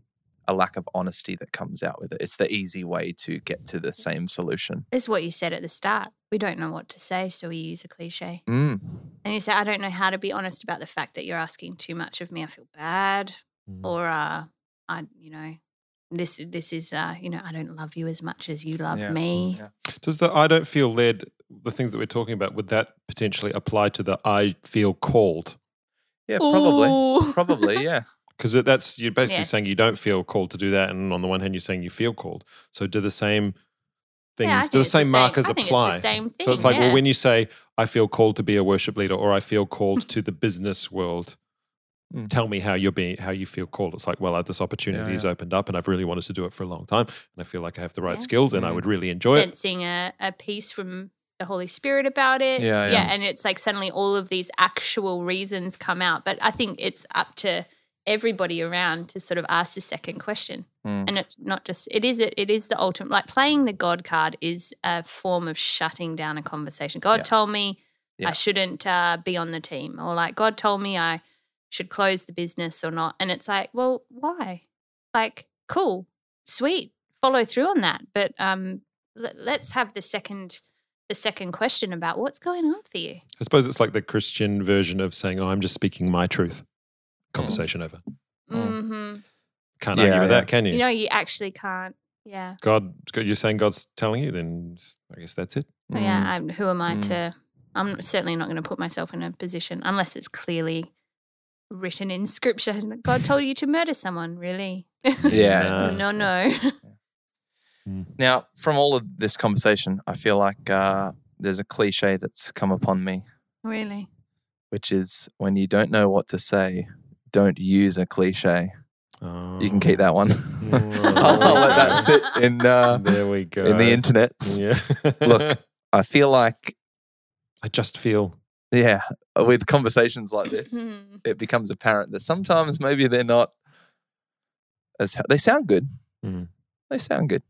a lack of honesty that comes out with it. It's the easy way to get to the same solution. It's what you said at the start. We don't know what to say, so we use a cliche. Mm. And you say, I don't know how to be honest about the fact that you're asking too much of me. I feel bad. Mm. Or uh I you know, this this is uh, you know, I don't love you as much as you love Yeah. me. Yeah. Does the I don't feel led, the things that we're talking about, would that potentially apply to the I feel called? Yeah, probably. Ooh. Probably, yeah. Because that's you're basically saying you don't feel called to do that, and on the one hand, you're saying you feel called. So do the same things. Yeah, I Do think the it's same same- markers I think apply? It's the same thing. So it's like, yeah. well, when you say, I feel called to be a worship leader or I feel called to the business world, Mm. tell me how you're being, how you feel called. It's like, well, uh, this opportunity has yeah. opened up and I've really wanted to do it for a long time. And I feel like I have the right Yeah. skills and I Mm. would really enjoy it. sensing a, a piece from the Holy Spirit about it. Yeah, yeah. And it's like suddenly all of these actual reasons come out. But I think it's up to everybody around to sort of ask the second question. Mm. And it's not just it is it, it is the ultimate like playing the God card is a form of shutting down a conversation. God Yeah. told me Yeah. I shouldn't uh, be on the team, or like God told me I should close the business or not. And it's like, well, why? Like, cool, sweet, follow through on that. But um, let, let's have the second the second question about what's going on for you. I suppose it's like the Christian version of saying, oh, I'm just speaking my truth. Mm. Conversation over. Mm. hmm Can't Yeah, argue with yeah. that, can you? You know, you actually can't. Yeah. God, you're saying God's telling you, then I guess that's it. Well, Yeah, I'm, who am I Mm. to? I'm certainly not going to put myself in a position unless it's clearly written in scripture. that God told you to murder someone, really? Yeah. no, no. Now, from all of this conversation, I feel like uh, there's a cliche that's come upon me, really. which is when you don't know what to say, don't use a cliche. You can keep that one. I'll, I'll let that sit in uh, There we go. in the internet. Yeah. Look, I feel like, I just feel. yeah, with conversations like this, it becomes apparent that sometimes maybe they're not as they sound good. Mm. They sound good.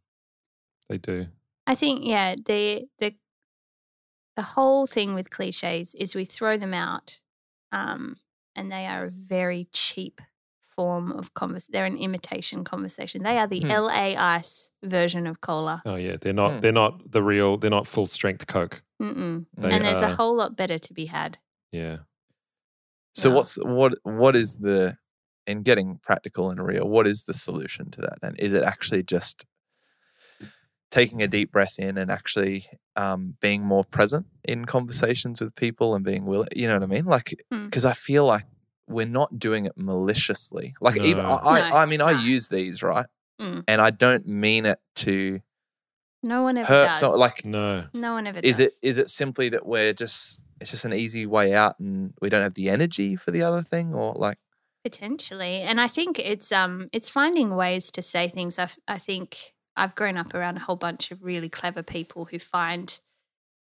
They do. I think yeah, the the the whole thing with cliches is we throw them out, um, and they are a very cheap form of convers. They're an imitation conversation. They are the Hmm. LA ice version of cola. Oh yeah, they're not. Hmm. They're not the real. They're not full strength Coke. Mm-mm. They And there's a whole lot better to be had. Yeah. So Yeah. what's what what is the in getting practical and real, what is the solution to that then? Is it actually just taking a deep breath in and actually um, being more present in conversations with people and being willing, you know what I mean? Like, Mm. because I feel like we're not doing it maliciously. Like, even No. I, I, No, I mean, I use these right, Mm. and I don't mean it to No one ever hurt. does. So, like, No. no one ever is does. it is it simply that we're just it's just an easy way out and we don't have the energy for the other thing, or like, Potentially. And I think it's um it's finding ways to say things. I I think I've grown up around a whole bunch of really clever people who find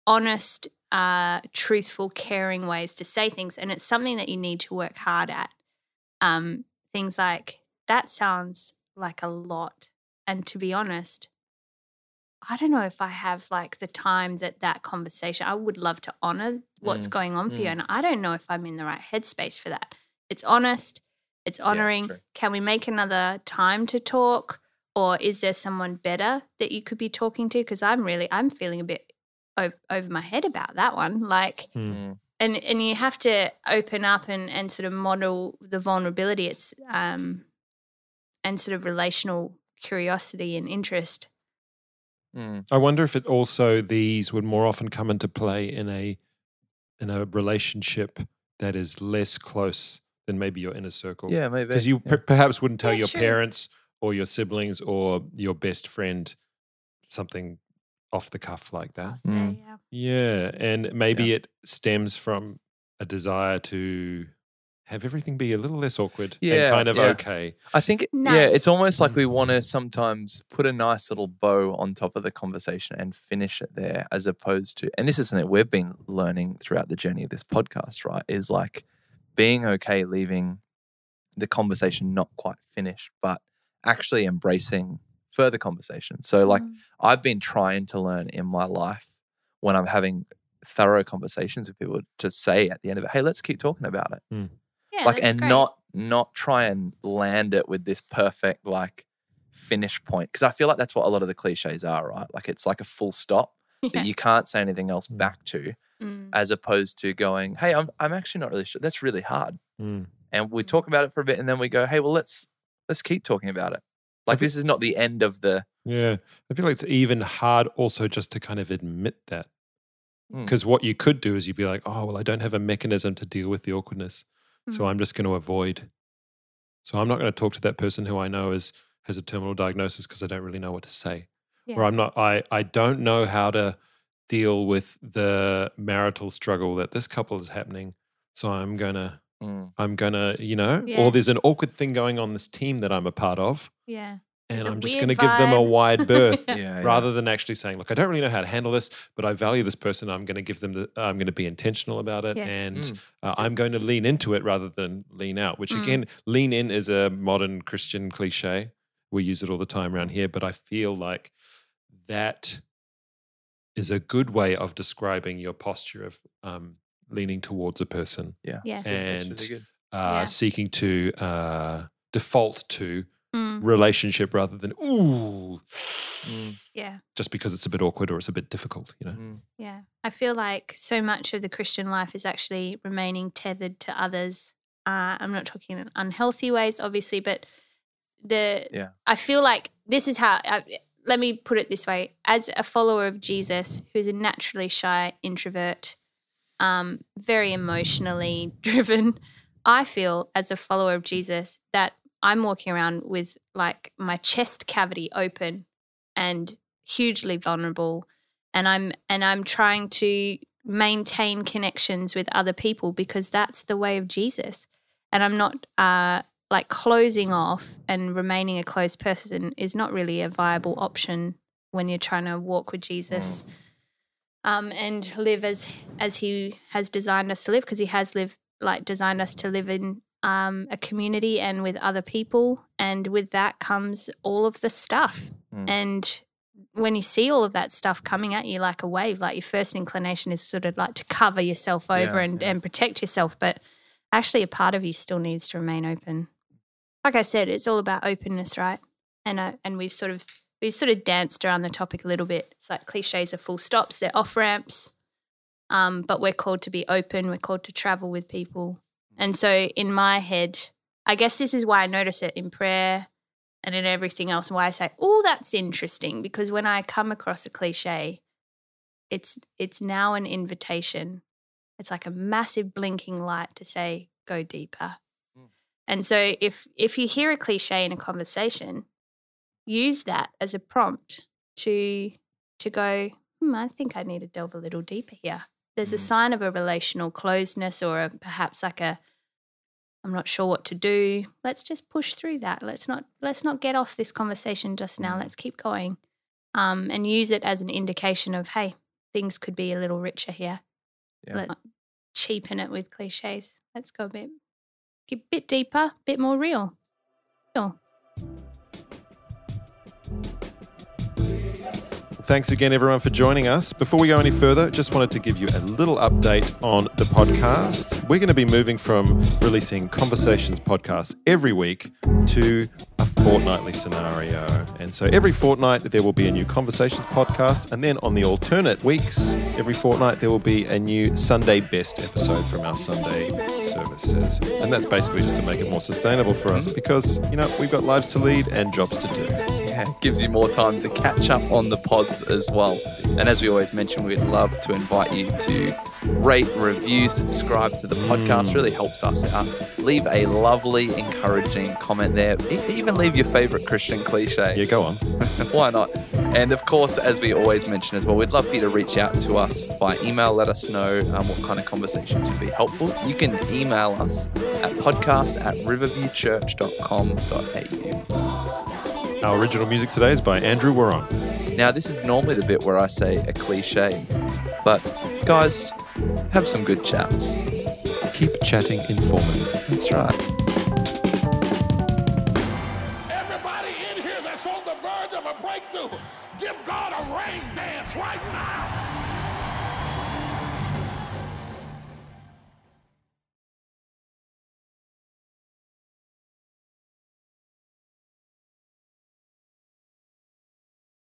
honest, uh, truthful, caring ways to say things. And it's something that you need to work hard at. Um, things like that sounds like a lot. And to be honest, I don't know if I have like the time that that conversation, I would love to honor what's Mm, going on for you. mm. And I don't know if I'm in the right headspace for that. It's honest, it's honoring. true. Can we make another time to talk? Or is there someone better that you could be talking to? Because I'm really, I'm feeling a bit o- over my head about that one. Like, mm, and and you have to open up and and sort of model the vulnerability. It's um, and sort of relational curiosity and interest. mm, I wonder if it also these would more often come into play in a in a relationship that is less close than maybe your inner circle. yeah, maybe because you yeah. per- perhaps wouldn't tell Yeah, your true. parents or your siblings or your best friend something off the cuff like that. say, Mm. yeah. Yeah, and maybe it stems from a desire to have everything be a little less awkward Yeah, and kind of yeah. okay. I think, it- yeah, it's almost like Mm. we want to sometimes put a nice little bow on top of the conversation and finish it there, as opposed to, and this is something we've been learning throughout the journey of this podcast, right? Is like being okay leaving the conversation not quite finished, but actually embracing further conversation. So, like, Mm. I've been trying to learn in my life when I'm having thorough conversations with people to say at the end of it, hey, let's keep talking about it yeah, like and great. not not try and land it with this perfect like finish point because i feel like that's what a lot of the cliches are right like it's like a full stop Yeah. that you can't say anything else Mm. back to Mm. as opposed to going hey i'm, I'm actually not really sure that's really hard Mm. and we talk about it for a bit and then we go hey well let's let's keep talking about it like think- this is not the end of the Yeah, I feel like it's even hard also just to kind of admit that. Mm. Because what you could do is you'd be like, oh, well, I don't have a mechanism to deal with the awkwardness. So Mm. I'm just going to avoid. So I'm not going to talk to that person who I know is has a terminal diagnosis because I don't really know what to say. Yeah. or I'm not. I I don't know how to deal with the marital struggle that this couple is happening. So I'm gonna Mm. I'm gonna you know, Yeah. or there's an awkward thing going on this team that I'm a part of, Yeah. and I'm just gonna give them a wide berth. Yeah, yeah. rather than actually saying, "Look, I don't really know how to handle this, but I value this person. I'm going to give them the. I'm going to be intentional about it, Yes. and Mm. uh, I'm going to lean into it rather than lean out." Which Mm. again, lean in is a modern Christian cliche. We use it all the time around here, but I feel like that is a good way of describing your posture of um, leaning towards a person, Yeah. Yes. And really uh, Yeah. seeking to uh, default to Mm, relationship rather than ooh. Mm. yeah. Just because it's a bit awkward or it's a bit difficult, you know. Mm. Yeah. I feel like so much of the Christian life is actually remaining tethered to others. Uh, I'm not talking in unhealthy ways, obviously, but the Yeah. I feel like this is how. I, let me put it this way: as a follower of Jesus, who is a naturally shy introvert, um, very emotionally driven, I feel as a follower of Jesus that I'm walking around with like my chest cavity open and hugely vulnerable and I'm and I'm trying to maintain connections with other people because that's the way of Jesus. And I'm not uh like closing off and remaining a closed person is not really a viable option when you're trying to walk with Jesus um, and live as as he has designed us to live because he has lived like designed us to live in um, a community and with other people. And with that comes all of the stuff. Mm. and when you see all of that stuff coming at you like a wave like your first inclination is sort of like to cover yourself over Yeah, and, yeah. and protect yourself. But actually a part of you still needs to remain open. Like i said it's all about openness right? And uh, and we've sort of we've sort of danced around the topic a little bit. It's like cliches are full stops they're off ramps. Um, but we're called to be open we're called to travel with people. And so in my head i guess this is why i notice it in prayer and in everything else and why i say oh that's interesting because when i come across a cliche it's it's now an invitation. It's like a massive blinking light to say go deeper. Mm. and so if if you hear a cliche in a conversation use that as a prompt to to go hmm, i think i need to delve a little deeper here. There's a Mm. sign of a relational closeness or a, perhaps like a i'm not sure what to do. Let's just push through that. Let's not let's not get off this conversation just now. Mm. let's keep going. Um, and use it as an indication of hey things could be a little richer here. Yeah. Let not cheapen it with cliches. Let's go a bit get a bit deeper a bit more real. Real Thanks again, everyone, for joining us. Before we go any further, just wanted to give you a little update on the podcast. We're going to be moving from releasing conversations podcasts every week to a fortnightly scenario. And so every fortnight, there will be a new conversations podcast. And then on the alternate weeks, every fortnight, there will be a new Sunday best episode from our Sunday services. And that's basically just to make it more sustainable for us because, you know, we've got lives to lead and jobs to do. Yeah, it gives you more time to catch up on the pods as well. And as we always mention, we'd love to invite you to rate, review, subscribe to the podcast. Really helps us out. Leave a lovely, encouraging comment there. E- even leave your favorite Christian cliche. Yeah, go on. Why not? And of course, as we always mention as well, we'd love for you to reach out to us by email. Let us know um, what kind of conversations would be helpful. You can email us at podcast at riverviewchurch.com.au. Our original music today is by Andrew Warren. Now, this is normally the bit where I say a cliche, but guys, have some good chats. Keep chatting informative. That's right.